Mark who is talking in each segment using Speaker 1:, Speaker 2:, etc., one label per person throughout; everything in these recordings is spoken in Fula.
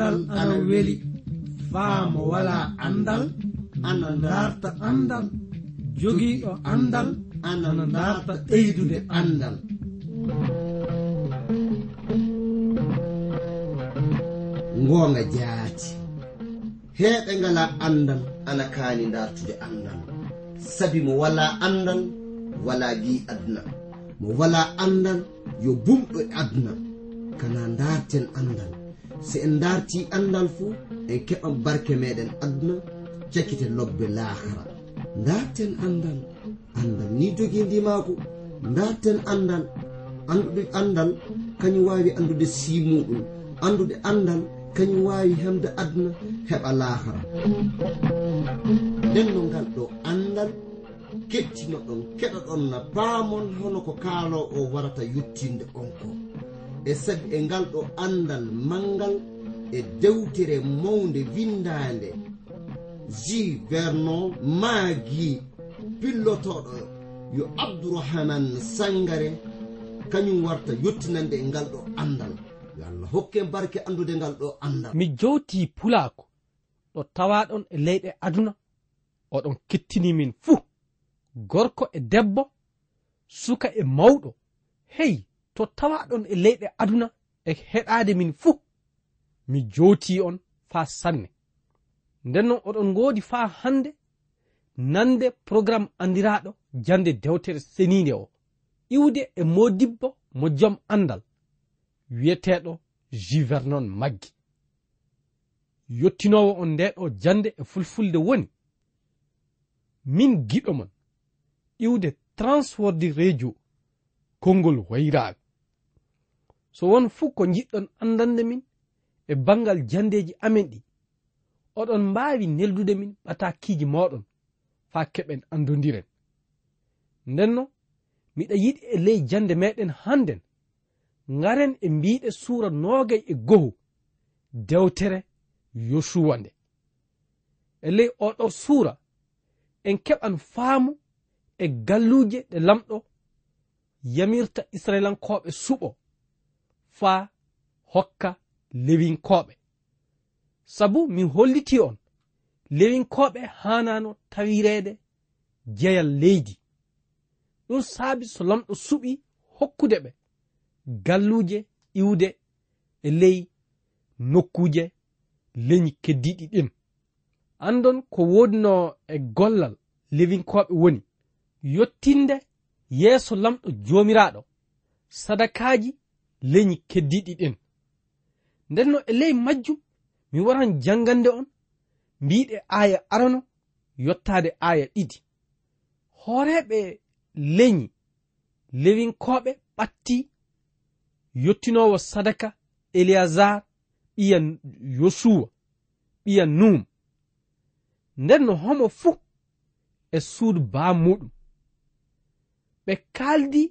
Speaker 1: andal ana weli. Faamo wala andal ana darta andal. Jogiiɗo andal ana darta ɓeydude andal.
Speaker 2: Ngoonga jaati. Heeɓe ngala andal ana kaani dartude andal. Sabi mo wala andal wala gi aduna. Mo wala andal yo bumɗo e aduna. Kana darten andal. so en darti andal fuu en keɓan barke meɗen aduna cakkite lobbe lahara darten andal andal ni jogii ndimako darten andal anduɗe andal kañum wawi andude simuɗum andude andal kañum wawi hemde aduna heɓa lahara nden no ngal ɗo andal kettino ɗon keɗa ɗon na paamon hono ko kaalo o warata yettinde on ko. e sabi e ngal ɗo andal mangal e dewtere mawde windande ji vernon maagi pillotoɗo yo abdourahaman sangare kañum warta yettinande e ngal ɗo andal yo allah hokke barke andude ngal ɗo andal
Speaker 3: mi jowti pulaako ɗo tawaɗon e leyɗe aduna oɗon kettini min fuu. Gorko e debbo suka e mawɗo hey to tawa ɗon e leyɗe aduna e heɗade min fuu mi jooti on faa sanne. Nden non oɗon ngoodi faa hannde nande programme andiraɗo jande dewtere seniinde o. Iwde e modibbo mo jom andal wiyeteɗo juvernon maggi. Yottinowo on ndeɗo jande e fulfulde woni min giɗo mon iwde transwordi radio konngol wayraaɓe. so won fuu ko jiɗɗon andande min e bangal jandeji amen ɗi. Oɗon mbaawi neldude min ɓatakiiji moɗon faa keɓen andodiren ndenno miɗa yiɗi e ley jande meɗen hannden ngaren e mbiɗe suura noogay e gohu dewtere yosuwa nde. E ley oɗo suura en keɓan faamu e galluuje ɗe lamɗo yamirta israilankoɓe suɓo. faa hokka lewinkoɓe. Sabu min holliti on lewinkoɓe hanano tawirede jeyal leydi. Ɗum saabi so lamɗo suɓi hokkude ɓe galluje iwde e ley nokkuje leñi keddiɗi ɗin. Andon ko wodino e gollal lewinkoɓe woni yottinde yeeso lamɗo jomiraɗo sadakaji leñi keddiɗi ɗen. Ndenno e ley majjum mi waran jangande on mbiɗe aya arano yottade aya ɗiɗi. Hooreɓe leñi lewinkoɓe ɓatti yottinowo sadaka eleazar ɓiya yosuwa ɓiya num nden no homo fuu e suudu baa muɗum. Ɓe kaaldi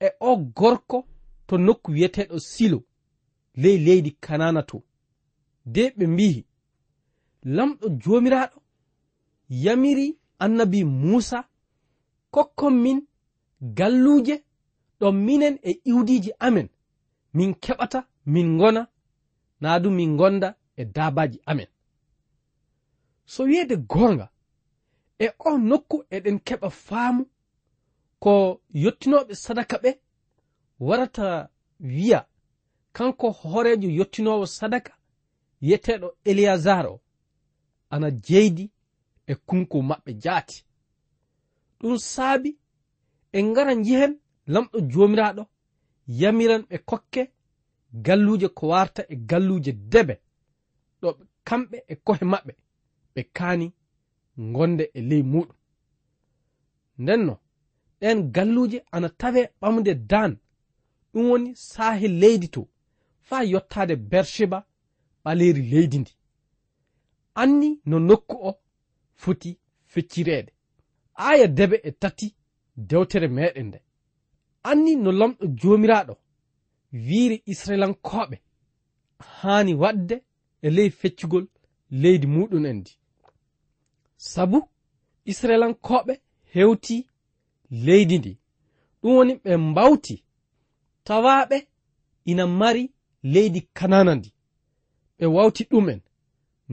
Speaker 3: e o gorko to nokku wiyeteɗo silo ley leydi kanana to. De ɓe mbihi lamɗo jomiraɗo yamiri annabi musa kokkon min galluje ɗon minen e iwdiji amen. Min keɓata min gona na du min gonda e dabaji amen. So wiyede gonga e o nokku eɗen keɓa faamu ko yottinoɓe sadaka ɓe warata wiya. Kanko hoorejo yottinowo sadaka yeteɗo eleyazar o. Ana jeydi e kunko maɓɓe jaati. Ɗum saabi en ngara njehen lamɗo jomiraɗo yamiran ɓe kokke galluje ko warta e galluje debe. Ɗo kamɓe e kohe maɓɓe ɓe kaani gonde e ley muɗum ndenno ɗen galluje ana tawe ɓamde dan ɗum woni saahe leydi to faa yottaade bersheba ɓaleeri leydi ndi. Anni no nokku o foti feccireede. Aya debe e tati dewtere meɗen nde. Anni no lamɗo joomiraaɗo wiiri israilankoɓe haani waɗde e ley feccugol leydi muɗum en ndi. Sabu israilankoɓe hewti leydi ndi. Ɗum woni ɓe mbawti tawaɓe ina mari leydi kanana ndi. Ɓe wawti ɗumen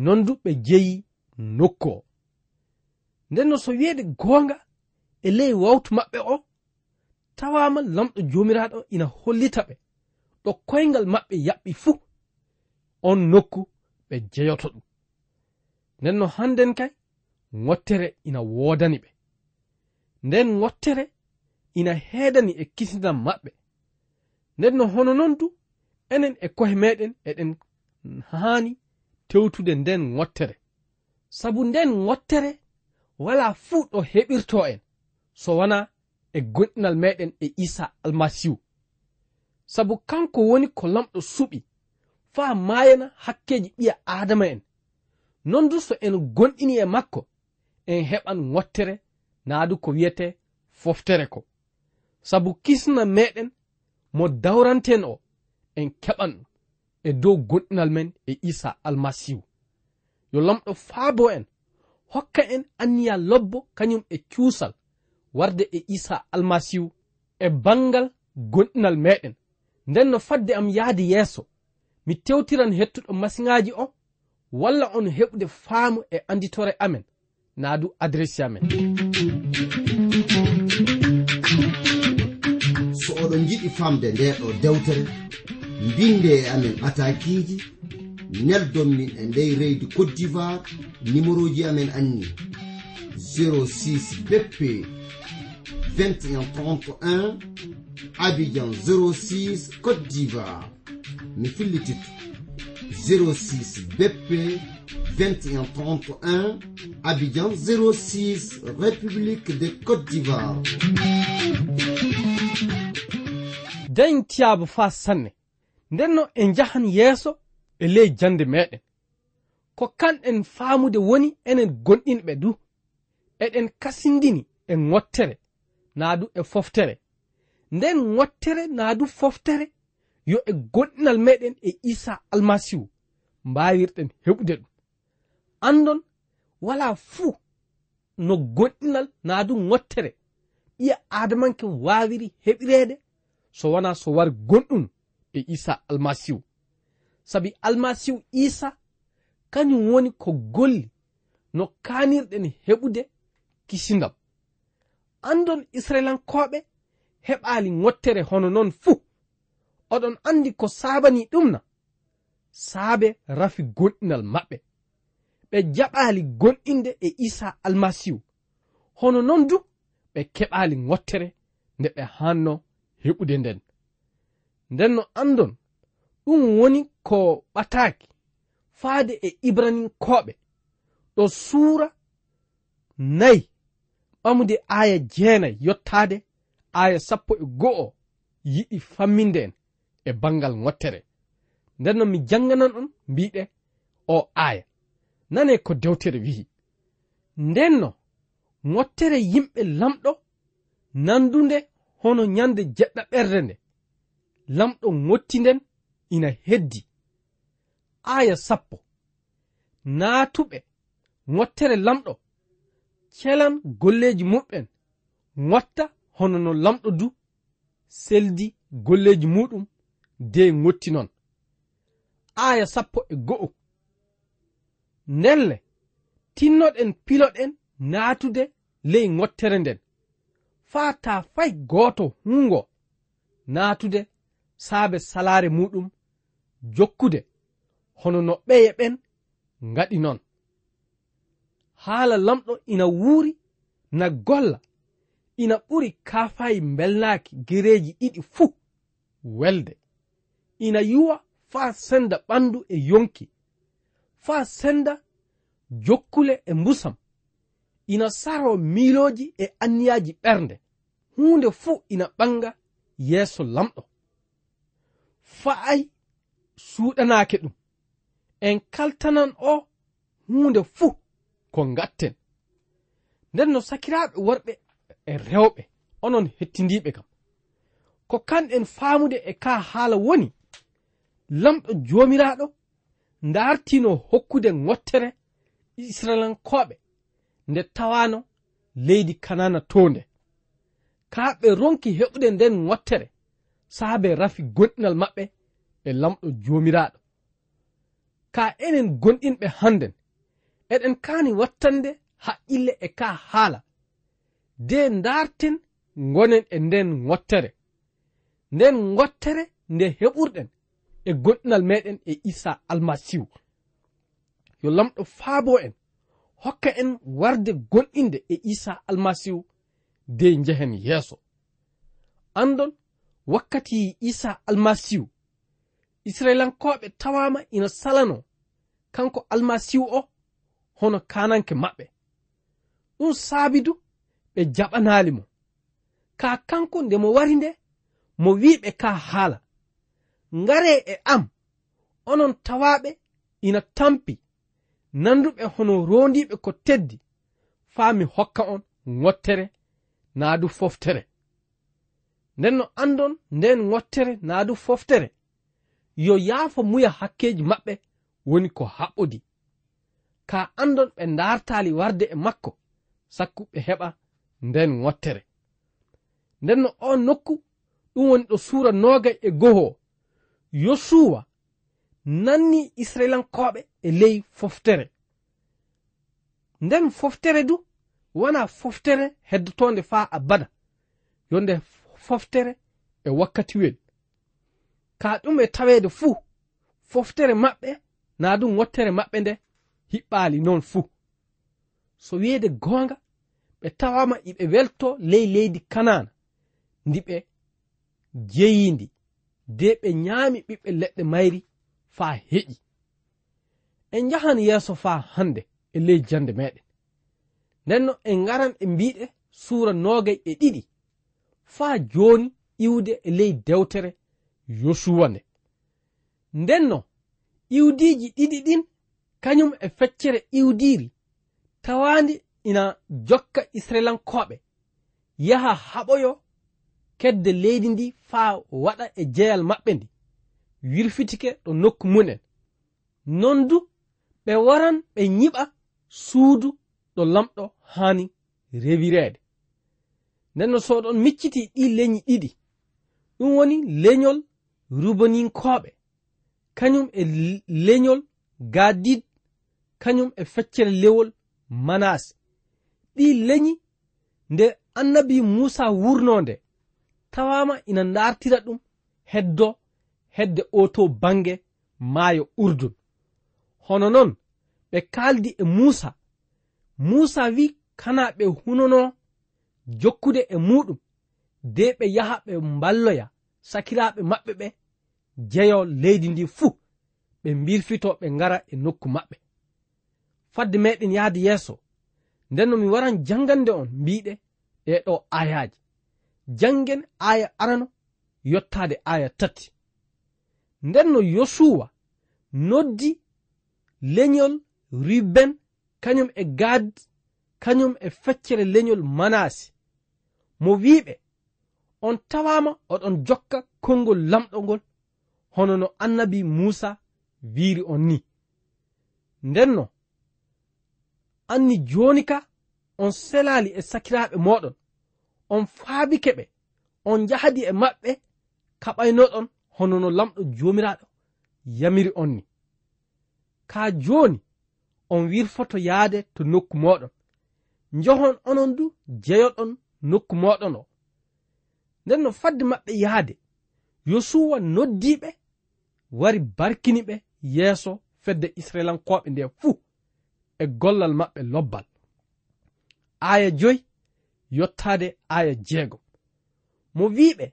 Speaker 3: non du ɓe jeyi nokku o. Nden no so wiyeede goonga e ley wawtu maɓɓe o tawama lamɗo jomiraɗo ina hollita ɓe. Ɗo koyngal maɓɓe yaɓɓi fuu on nokku ɓe jeyoto ɗum. Nden no hannden kay ŋottere ina woodani ɓe. Nden ŋottere ina heedani e kisnam maɓɓe. nden no hono noon du enen e kohe meɗen eɗen haani tewtude nden wottere sabu nden wottere wala fuu ɗo heɓirto en so wona e gonɗinal meɗen e isa almasihu. Sabu kanko woni ko lamɗo suɓi faa maayana hakkeji ɓiya adama en. Non du so en gonɗini e makko en heɓan wottere naadu ko wiyete foftere ko. Sabu kisna meɗen mo dawranten o en keɓan e dow gonɗinal men e isa almasihu. Yo lamɗo faabo en hokka en anniya lobbo kañum e cuusal warde e isa almasihu e bangal gonɗinal meɗen. Nden no fadde am yahde yeeso mi tewtiran hettuɗo masiŋaji o walla on heɓude faamu e anditore amen. Naa du adressi amen.
Speaker 2: Oɗon amen d'ivoire amen anni 06 bp 2131 abidjan 06 côte d'ivoire. Mi fillititto 06 bp 2131 abidjan 06 république de côte d'ivoire
Speaker 3: dañ dañtiyaabu faa sanne. Nden no en njahan yeeso e ley jannde meɗen ko kanɗen faamude woni enen gonɗinɓe du. Eɗen kasindini e ŋottere naa du e foftere. Nden ŋottere naa du foftere yo e gonɗinal meɗen e isa almasihu mbawirɗen heɓude ɗum. Andon wala fuu no gonɗinal naa du ŋottere ɓiya adamanke waawiri heɓireede so wona so wari gonɗum e isa almasihu. Sabi almasihu isa kañum woni ko golli no kanirɗen heɓude kisindam. Andon israilankoɓe heɓali ngottere hono noon fuu. Oɗon andi ko sabani ɗumna saabe rafi gonɗinal maɓɓe. Ɓe jaɓali gonɗinde e isa almasihu. Hono noon du ɓe keɓali ngottere nde ɓe hanno heɓude nden. Nden no andon ɗum woni ko ɓataaki faade e ibraninkoɓe ɗo suura nayi ɓamude aya jeenayi yottaade aya sappo e go'o yiɗi famminde en e bangal ŋottere nden noon mi janganan on mbiɗe o aya nane ko dewtere wi'i. Nden no ngottere yimɓe lamɗo nandunde hono nyande jeɗɗa ɓerde nde. Lamɗo ngottinden ina heddi. Aya sappo. Naatuɓe ngottere lamɗo. Celan golleji muɓɓen ngotta hono no lamɗo du. Seldi golleji muɗum de ngotti non. Aya sappo e go'o. Ndelle tinnoɗen piloɗen naatude ley ngottere nden. faa ta fay gooto hungo. Naatude saabe salaare muɗum jokkude hono no ɓeye ɓen ngaɗi noon haala lamɗo ina wuuri na golla ina ɓuri kaafayi mbelnaaki gereeji ɗiɗi fuu welde. Ina yuwa faa senda ɓandu e yonki faa senda jokkule e mbusam. ina saro miiloji e anniyaji ɓernde. Hunde fuu ina ɓanga yeeso lamɗo. Fa'ay suuɗanaake ɗum. En kaltanan o hunde fuu ko ngatten. Nden no sakiraaɓe worɓe e rewɓe onon hettindiiɓe kam. Ko kanɗen faamude e kaa haala woni lamɗo joomiraaɗo ndaartino hokkude ŋottere israelankooɓe nde tawano leydi kanana tonde. Kaɓe ronki heɓude nden wottere saabe rafi gonɗinal maɓɓe e lamɗo jomiraɗo ka enen gonɗinɓe hannden eɗen kani wattande haqqille e ka haala. De darten gonen e nden wottere nden wottere nde heɓurɗen e gonɗinal meɗen e isa almasihu. Yo lamɗo faabo en. hokka en warde gonɗinde e isa almasihu de njehen yeeso. Andon wakkati isa almasihu israilankoɓe tawama ina salano kanko almasihu o hono kananke maɓɓe. Ɗum saabi du ɓe jaɓanali mo. Ka kanko nde mo wari nde mo wiɓe ka haala. Ngare e am onon tawaɓe ina tampi. nanduɓe hono rondiɓe ko teddi faa mi hokka on ŋottere naadu foftere. Nden no andon nden ŋottere naadu foftere. Yo yaafo muya hakkeji maɓɓe woni ko haɓɓodi ka andon ɓe ndartali warde e makko sakku ɓe heɓa nden ŋottere nden no on nokku ɗum woni ɗo suura nogay e goho. Yosuwa nanni israilankoɓe e ley foftere. Nden foftere du wona foftere heddotonde faa abada. Yonde foftere e wakkatiwel ka ɗum e tawede fuu foftere maɓɓe na ɗum wottere maɓɓe nde hiɓɓali noon fuu so wiyeede goonga ɓe tawama iɓe welto ley leydi kanana ndi ɓe jeyindi de ɓe nyaami ɓiɓɓe leɗɗe mayri faa heƴi. en njahan yeeso faa hannde e ley jannde meɗen ndenno en ngaran e mbiɗe suura noogay e ɗiɗi faa jooni iwde e ley dewtere yosuwa nde. Ndenno iwdiiji ɗiɗi ɗin kañum e feccere iwdiiri tawaandi ina jokka israilankoɓe yaha haɓoyo kedde leydi ndi faa waɗa e jeyal maɓɓe ndi wirfitike ɗo nokku munen. Non du ɓe waran ɓe nyiɓa suudu ɗo lamɗo hani rewireede. Nden no soɗon micciti ɗi leñi ɗiɗi. Ɗum woni leñol rubaninkooɓe kañum e leñol gadid kañum e feccere lewol manase ɗi leñi nde annabi musa wurnonde tawama ina dartira ɗum heddo hedde oto bange maayo urdun. hono non ɓe kaaldi e muusa muusa wi kana ɓe hunono jokkude e muɗum de ɓe yaha ɓe mballoya sakiraaɓe maɓɓe ɓe jeyo leydi ndi fuu ɓe mbirfito ɓe ngara e nokku maɓɓe. Fadde meɗen yahde yeeso nden no mi waran jangande on mbiɗe ɗeɗo ayaji jangen aya arano yottade aya tati. Nden no yosuwa noddi leñol ruben kañum e gad kañum e feccere leñol manasi mo wiɓe on tawama oɗon jokka konngol lamɗo ngol hono no annabi musa wiiri on ni. Ndenno anni joni ka on selali e sakiraɓe moɗon on faabike ɓe on jahadi e maɓɓe kaɓaynoɗon hono no lamɗo jomiraɗo yamiri on ni. ka joni on wirfoto yaade to nokku moɗon. Njohon onon du jeyoɗon nokku moɗon o. Nden no fadde maɓɓe yaade yosuwa noddiɓe wari barkini ɓe yeeso fedde israelankoɓe nde fuu e gollal maɓɓe lobbal. Aya joyi yottade aya jeego mo wiɓe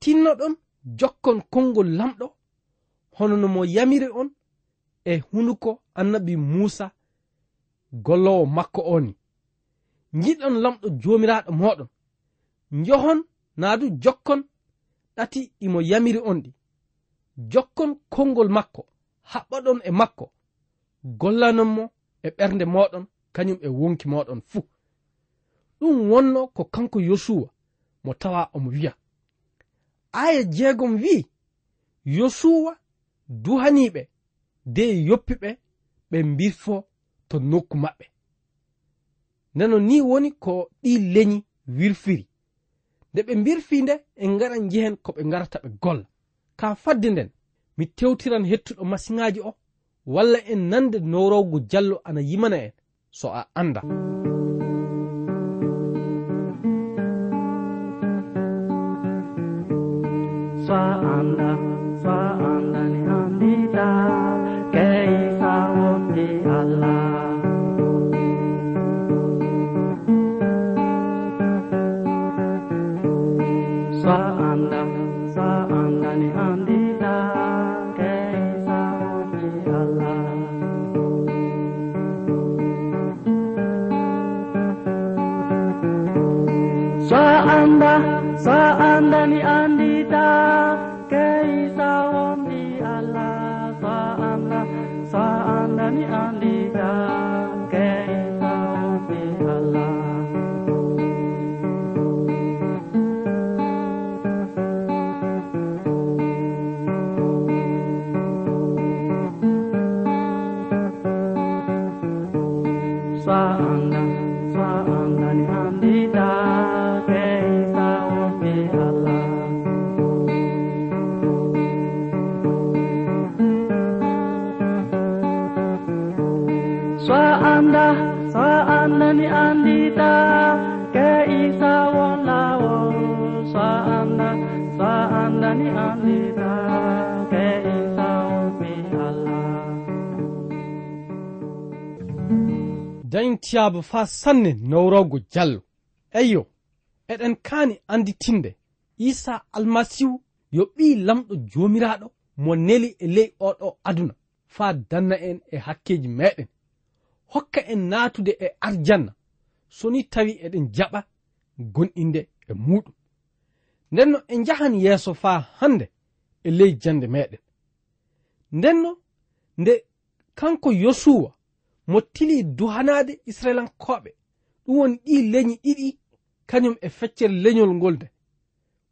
Speaker 3: tinnoɗon jokkon konngol lamɗo hono no mo yamiri on e hunuko annabi musa gollowo makko o ni. Giɗon lamɗo jomiraɗo moɗon. Johon naadu jokkon ɗati imo yamiri on ɗi. Jokkon konngol makko haɓɓaɗon e makko. Gollanon mo e ɓernde moɗon kañum e wonki moɗon fuu. Ɗum wonno ko kanko yosuwa mo tawa omo wiya aya jeegom wi'i yosuwa duhaniɓe de yoppi ɓe ɓe mbirfo to nokku maɓɓe. Nano ni woni ko ɗi leñi wirfiri. Nde ɓe mbirfi nde en ngaran jehen ko ɓe ngarata ɓe golla. Ka fadde nden mi tewtiran hettuɗo masiŋaji o walla en nande norowgo jallo ana yimana en so a anda
Speaker 4: so a anda so a anda Saandani andita Keisa wamdi Allah. Saamla Saandani andita.
Speaker 3: dañtiyaaba faa sanne nowrowgo jallo eyyo eɗen kaani annditinde. Isa almasihu yo ɓii lamɗo joomiraaɗo mo neli e ley oɗo aduna faa danna en e hakkeeji meɗen hokka en naatude e arjanna. So ni tawi eɗen jaɓa gonɗinde e muɗum ndenno en njahan yeeso faa hannde e ley jannde meɗen ndenno nde kanko yosuwa mo tili duhanade israelankoɓe. Ɗum woni ɗi leñi ɗiɗi kañum e feccere leñol ngol nde.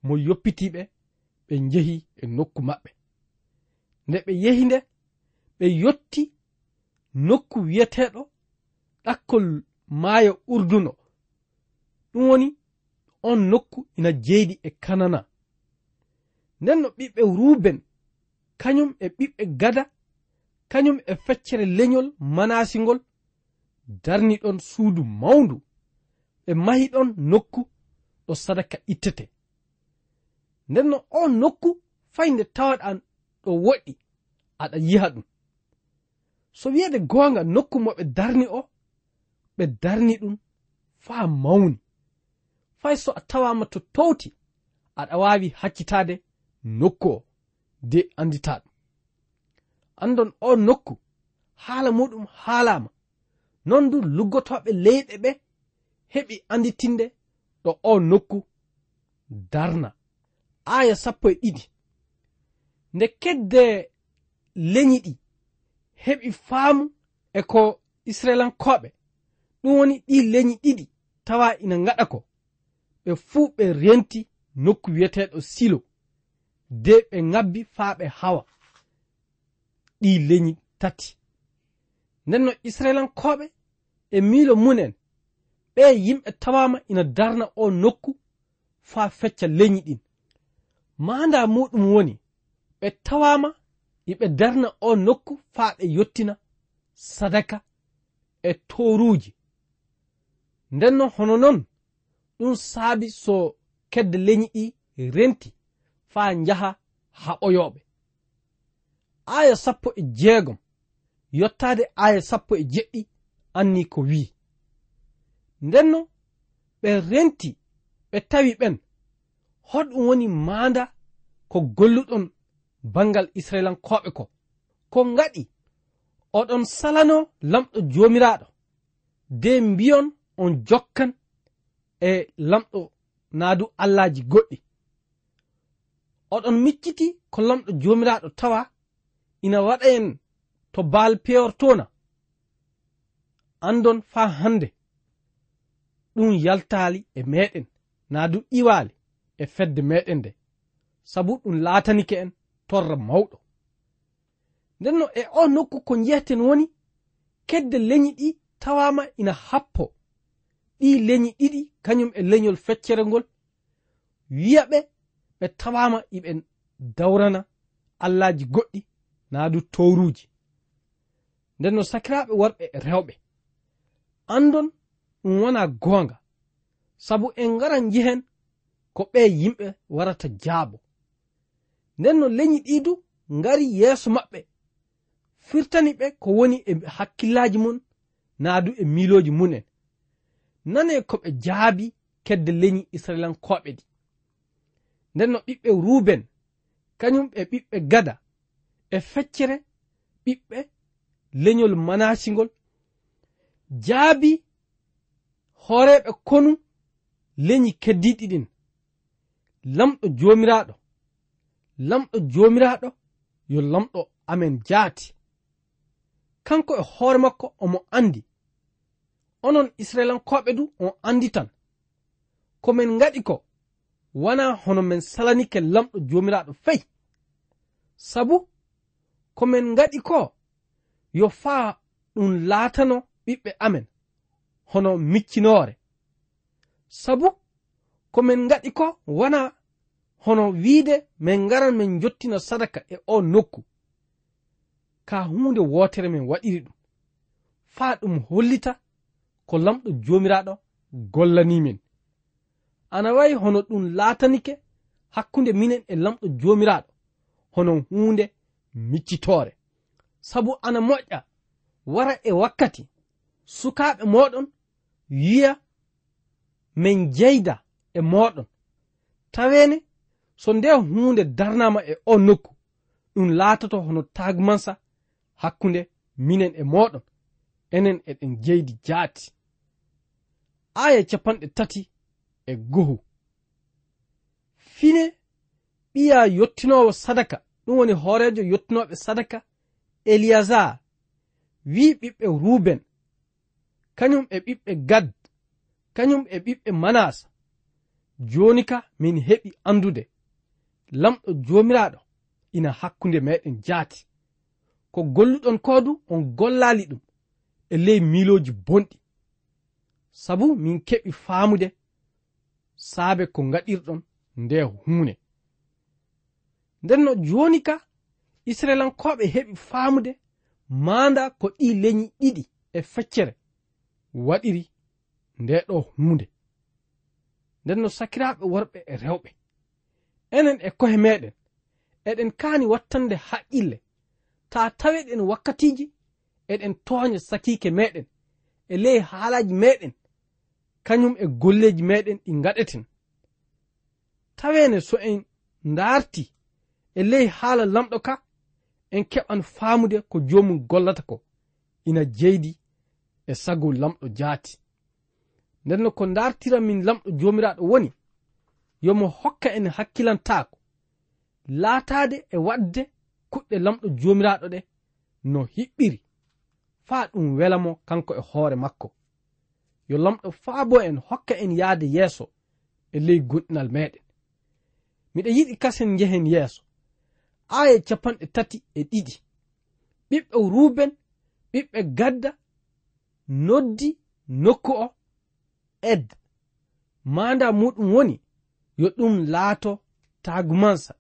Speaker 3: Mo yoppitiɓe ɓe njehi e nokku maɓɓe. Nde ɓe yehi nde ɓe yotti nokku wiyeteɗo ɗakkol maayo urduno. Ɗum woni on nokku ina jeyɗi e kanana. Nden no ɓiɓɓe ruben kañum e ɓiɓɓe gada kañum e feccere leñol manasingol darni ɗon suudu mawndu ɓe mahi ɗon nokku ɗo sadaka ittete. Nden no on nokku fay nde tawaɗan ɗo woɗɗi aɗa yiha ɗum. So wiyeede goonga nokku mo ɓe darni o ɓe darni ɗum faa mawni. Fay so a tawama to towti aɗa waawi hakkitaade nokku o de andita ɗum andon o nokku haala muɗum haalama non du luggotoɓe leyɗe ɓe heɓi anditinde ɗo o nokku darna. Aya sappo e ɗiɗi. Nde kedde leñi ɗi heɓi faamu e ko israilankoɓe ɗum woni ɗi leñi ɗiɗi tawa ina gaɗa ko. Ɓe fuu ɓe renti nokku wiyeteɗo silo de ɓe ngabbi faa ɓe hawa. ɗi leñi tati. Nden no israilankoɓe e miilo munen ɓe yimɓe tawama ina darna o nokku faa fecca leñi ɗin. Manda muɗum woni ɓe tawama iɓe darna o nokku faa ɓe yottina sadaka e toruuji ndenno hono noon ɗum saabi so kedde leñi ɗi renti faa njaha haɓoyoɓe aya sappo e jeegom. Yottaade aya sappo e jeɗɗi anni ko wi'i. Ndenno ɓe renti ɓe tawi ɓen hoɗum woni maanda ko golluɗon bangal israelankoɓe ko. Ko ngaɗi oɗon salano lamɗo joomiraaɗo. De mbiyon on jokkan e lamɗo naadu allaji goɗɗi. Oɗon micciti ko lamɗo joomiraaɗo tawa ina waɗa en to baal peyortona andon fa hande ɗum yaltali e meɗen na du iwali e fedde meɗen nde. Sabu ɗum laatanike en torra mawɗo. Ndenno e o nokku ko njiyeten woni kedde leñi ɗi tawama ina happo. Ɗi leñi ɗiɗi kañum e leñol feccere ngol wiyaɓe ɓe ɓe tawama iɓe dawrana allaji goɗɗi. na du towruji nden no sakiraɓe worɓe e rewɓe. Andon ɗum wona goonga. Sabu en ngaran jihen ko ɓe yimɓe warata jaabo. Nden no leñi ɗi du ngari yeeso maɓɓe. Firtani ɓe ko woni e hakkillaji mum naadu e miiloji mun'en. Nane ko ɓe jaabi kedde leñi israilankoɓe ɗi. Nden no ɓiɓɓe ruben kañum e ɓiɓɓe gada e feccere ɓiɓɓe leñol manasigol jaabi hooreɓe konu leñi keddiɗi ɗin lamɗo jomiraɗo lamɗo jomiraɗo yo lamɗo amen jaati. Kanko e hoore makko omo andi onon israilankoɓe du on andi tan. Komin gaɗi ko wana hono min salanike lamɗo jomiraɗo fey. Sabu komin gaɗi ko yo faa ɗum laatano ɓiɓɓe amen hono miccinoore. Sabu komin gaɗi ko wona hono wiide min ngaran min jottina sadaka e o nokku. Ka hunde wootere min waɗiri ɗum faa ɗum hollita ko lamɗo joomiraaɗo gollanimin ana wayi hono ɗum laatanike hakkunde minen e lamɗo joomiraaɗo hono hunde miccitoore sabu ana moƴƴa wara e wakkati sukaaɓe mooɗon wiya min jeyda e mooɗon. Taweene so nde huunde darnama e o nokku ɗum laatoto hono tagmansa hakkunde minen e mooɗon enen eɗen jeydi jaati. Aya capanɗe tati e gohu fine ɓiya yottinowo sadaka. ɗum woni hoorejo yettunoɓe sadaka eliyasar wi ɓiɓɓe ruben. Kañum e ɓiɓɓe gad kañum e ɓiɓɓe manasa joni ka min heɓi andude lamɗo jomiraɗo ina hakkunde meɗen jaati. Ko golluɗon ko on gollali ɗum e ley miloji bonɗi. Sabu min keɓi faamude saabe ko gaɗirɗon nde hunde nden no joni ka israelankoɓe heɓi faamude manda ko ɗi leñi ɗiɗi e feccere waɗiri nde ɗo hunde nden no sakiraaɓe worɓe e rewɓe. Enen e kohe meɗen eɗen kaani wattande haqqille ta taweɗen wakkatiji eɗen tooña sakike meɗen e ley haalaji meɗen kañum e golleji meɗen ɗi gaɗeten tawene so en darti e ley haala lamɗo ka en keɓan faamude ko joomum gollata ko ina jeydi e sago lamɗo jaati. Nden no ko dartira min lamɗo joomiraaɗo woni yomo hokka en hakkilantaako laataade e waɗde kuɗɗe lamɗo joomiraaɗo ɗe no hiɓɓiri faa ɗum welamo kanko e hoore makko. Yo lamɗo faa bo en hokka en yahde yeeso e ley gonɗinal meɗen miɗa yiɗi kasen njehen yeeso aya capanɗe tati e ɗiɗi. Ɓiɓɓe ruben ɓiɓɓe gadda noddi nokku o ed. Manda muɗum woni yo ɗum laato tagumansa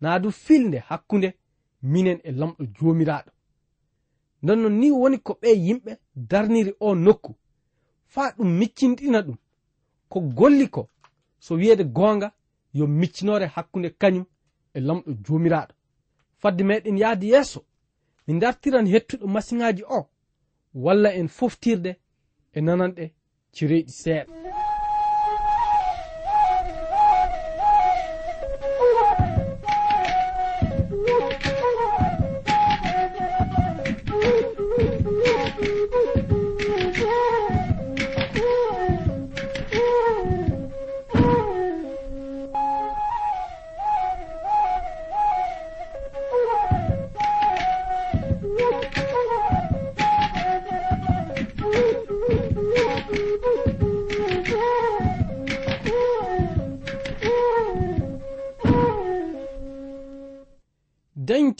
Speaker 3: naa du filde hakkunde minen e lamɗo jomiraɗo nden non ni woni ko ɓe yimɓe darniri o nokku. Faa ɗum miccinɗina ɗum. Ko golli ko so wiyeede goonga yo miccinore hakkunde kañum e lamɗo jomiraɗo. Fadde meɗen yahde yeeso min dartiran hettuɗo masiŋaji o walla en foftirde e nananɗe cireyɗi seeɗa.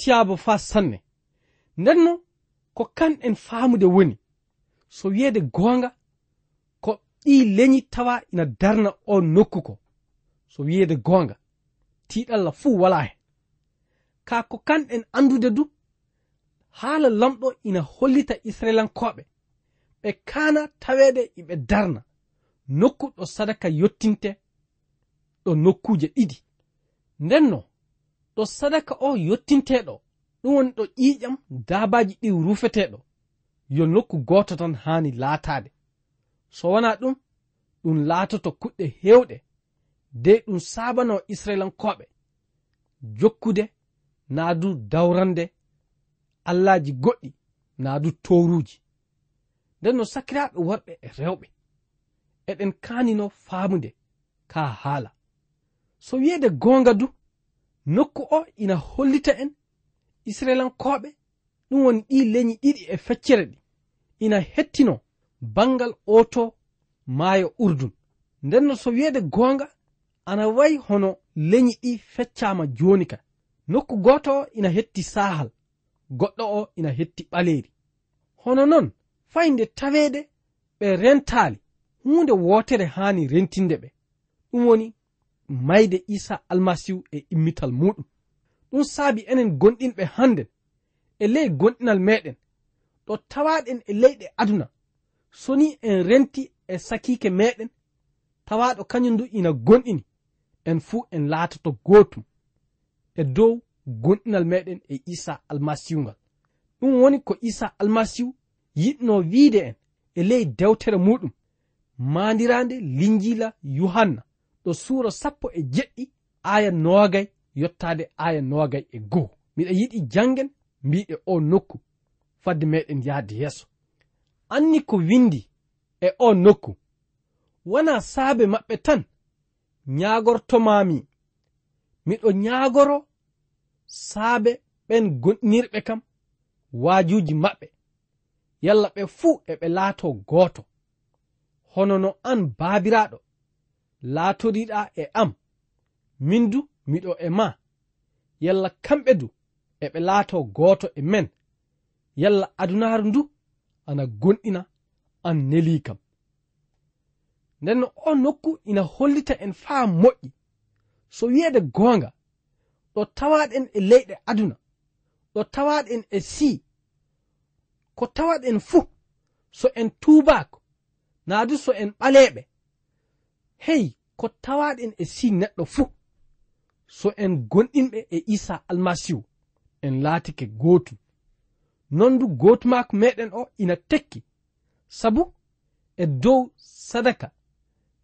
Speaker 3: yaabo fa sanne. Ndenno ko kanɗen faamude woni. So wiyeede goonga ko ɗi leñi tawa ina darna o nokku ko. So wiyeede goonga tiiɗalla fuu wala hen ka ko kanɗen anndude du haala lamɗo ina hollita israilankoɓe ɓe kana taweede iɓe darna. Nokku ɗo sadaka yottinte ɗo nokkuje ɗiɗi. Ndenno ɗo sadaka o yottinteɗo. Ɗum woni ɗo ƴiƴam dabaji ɗi rufeteɗo. Yo nokku goto tan hani laatade so wona ɗum ɗum laatoto kuɗɗe hewɗe de ɗum sabano israilankoɓe jokkude na du dawrande allaji goɗɗi na du toruji nden no sakiraɓe worɓe e rewɓe. Eɗen kanino faamude ka haala. So wiyede gonga du nokku o ina hollita en israelankoɓe ɗum woni ɗi leñi ɗiɗi e feccere ɗi. Ina hettino bangal oto maayo urdun. Ndenno so wiyeede goonga ana wayi hono leñi ɗi feccama joni ka. Nokku goto o ina hetti sahal goɗɗo o ina hetti ɓaleeri. Hono noon fay nde taweede ɓe rentaali hunde wootere haani rentinde ɓe. Ɗum woni mayde isa almasihu e immital muɗum. Ɗum saabi enen gonɗinɓe hannden e ley gonɗinal meɗen. Ɗo tawaɗen e leyɗe aduna. So ni en renti e sakike meɗen tawaɗo kañum ndu ina gonɗini. En fuu en laatoto gootum e dow gonɗinal meɗen e isa almasihu ngal. Ɗum woni ko isa almasihu yiɗno wiide en e ley dewtere muɗum mandirande linjila yohanna. ɗo suura sappo e jeɗɗi aya noogay yottaade aya noogay e goo. Miɗa yiɗi janngen mbiɗe o nokku fadde meɗen yahde yeeso. Anni ko windi e o nokku wona saabe maɓɓe tan ñaagortomami miɗo ñaagoro saabe ɓen gonɗinirɓe kam waajuuji maɓɓe. Yalla ɓe fuu e ɓe laato gooto. Hono no an baabiraaɗo. laatoriɗa e am. Min du miɗo e ma yalla kamɓe du eɓe laato gooto e men. Yalla adunaaru ndu ana gonɗina an neli kam. Nden no o nokku ina hollita en faa moƴƴi. So wiyeede goonga ɗo tawaɗen e leyɗe aduna ɗo tawaɗen e sii. Ko tawaɗen fuu so en tuubaako naadu so en ɓaleeɓe. hey ko tawaɗen e si neɗɗo fuu so en gonɗinɓe e isa almasihu en laatike gootu. Nondu gootu maako meɗen o ina tekki. Sabu e dow sadaka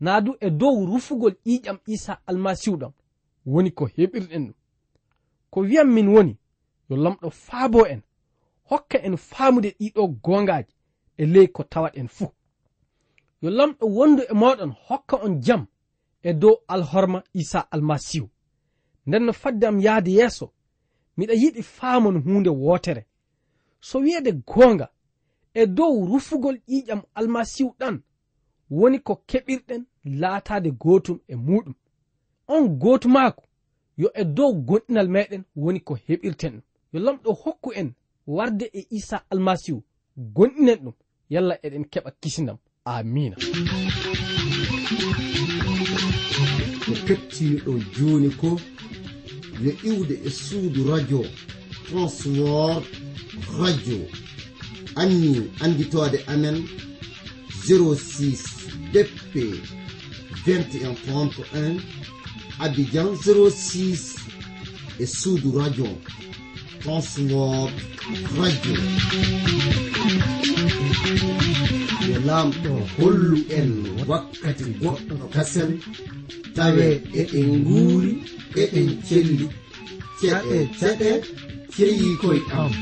Speaker 3: naa du e dow rufugol ƴiƴam isa almasihu ɗam woni ko heɓirɗen ɗum. Ko wiyam min woni yo lamɗo faabo en hokka en faamude ɗiɗo goongaaji e ley ko tawat en fuu. yo lamɗo wondu e moɗon hokka on jam e dow alhorma isa almasihu. Nden no fadde am yahde yeeso miɗa yiɗi faamon hunde wootere. So wi'ede goonga e dow rufugol ƴiƴam almasihu ɗan woni ko keɓirɗen laataade gootum e muɗum on gootumaako yo e dow gonɗinal meɗen woni ko heɓirten ɗum. Yo lamɗo hokku en warde e isa almasihu gonɗinen ɗum yalla eɗen keɓa kisindam. amina.
Speaker 2: Ko kettiniɗon joni ko yo iwde e suudu radio transwor radio. Anni anditode amen 06 dp 2131 abidjan 06 e suudu radio transwor radio. lamɗo hollu en wakkati goɗɗo kasen. Tawe eɗen nguuri eɗen celli ceɗe ceɗe ceyi koye am.